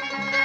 thank you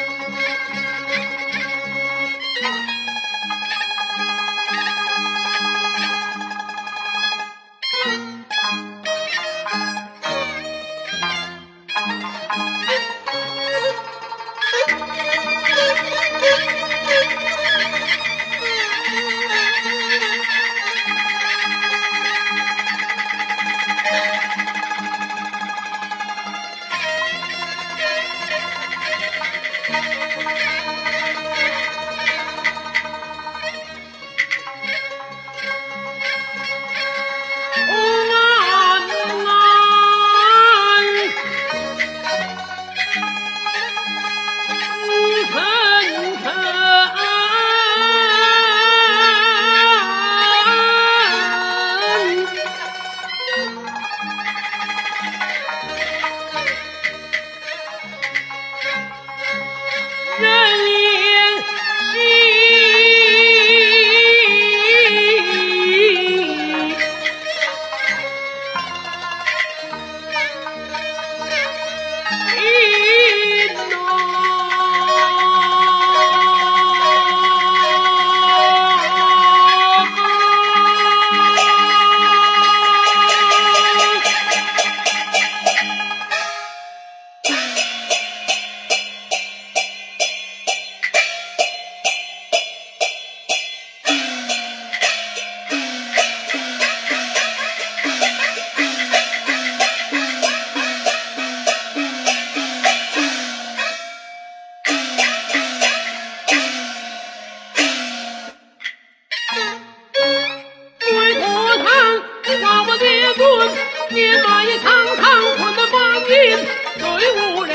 堂堂我个帮民最无人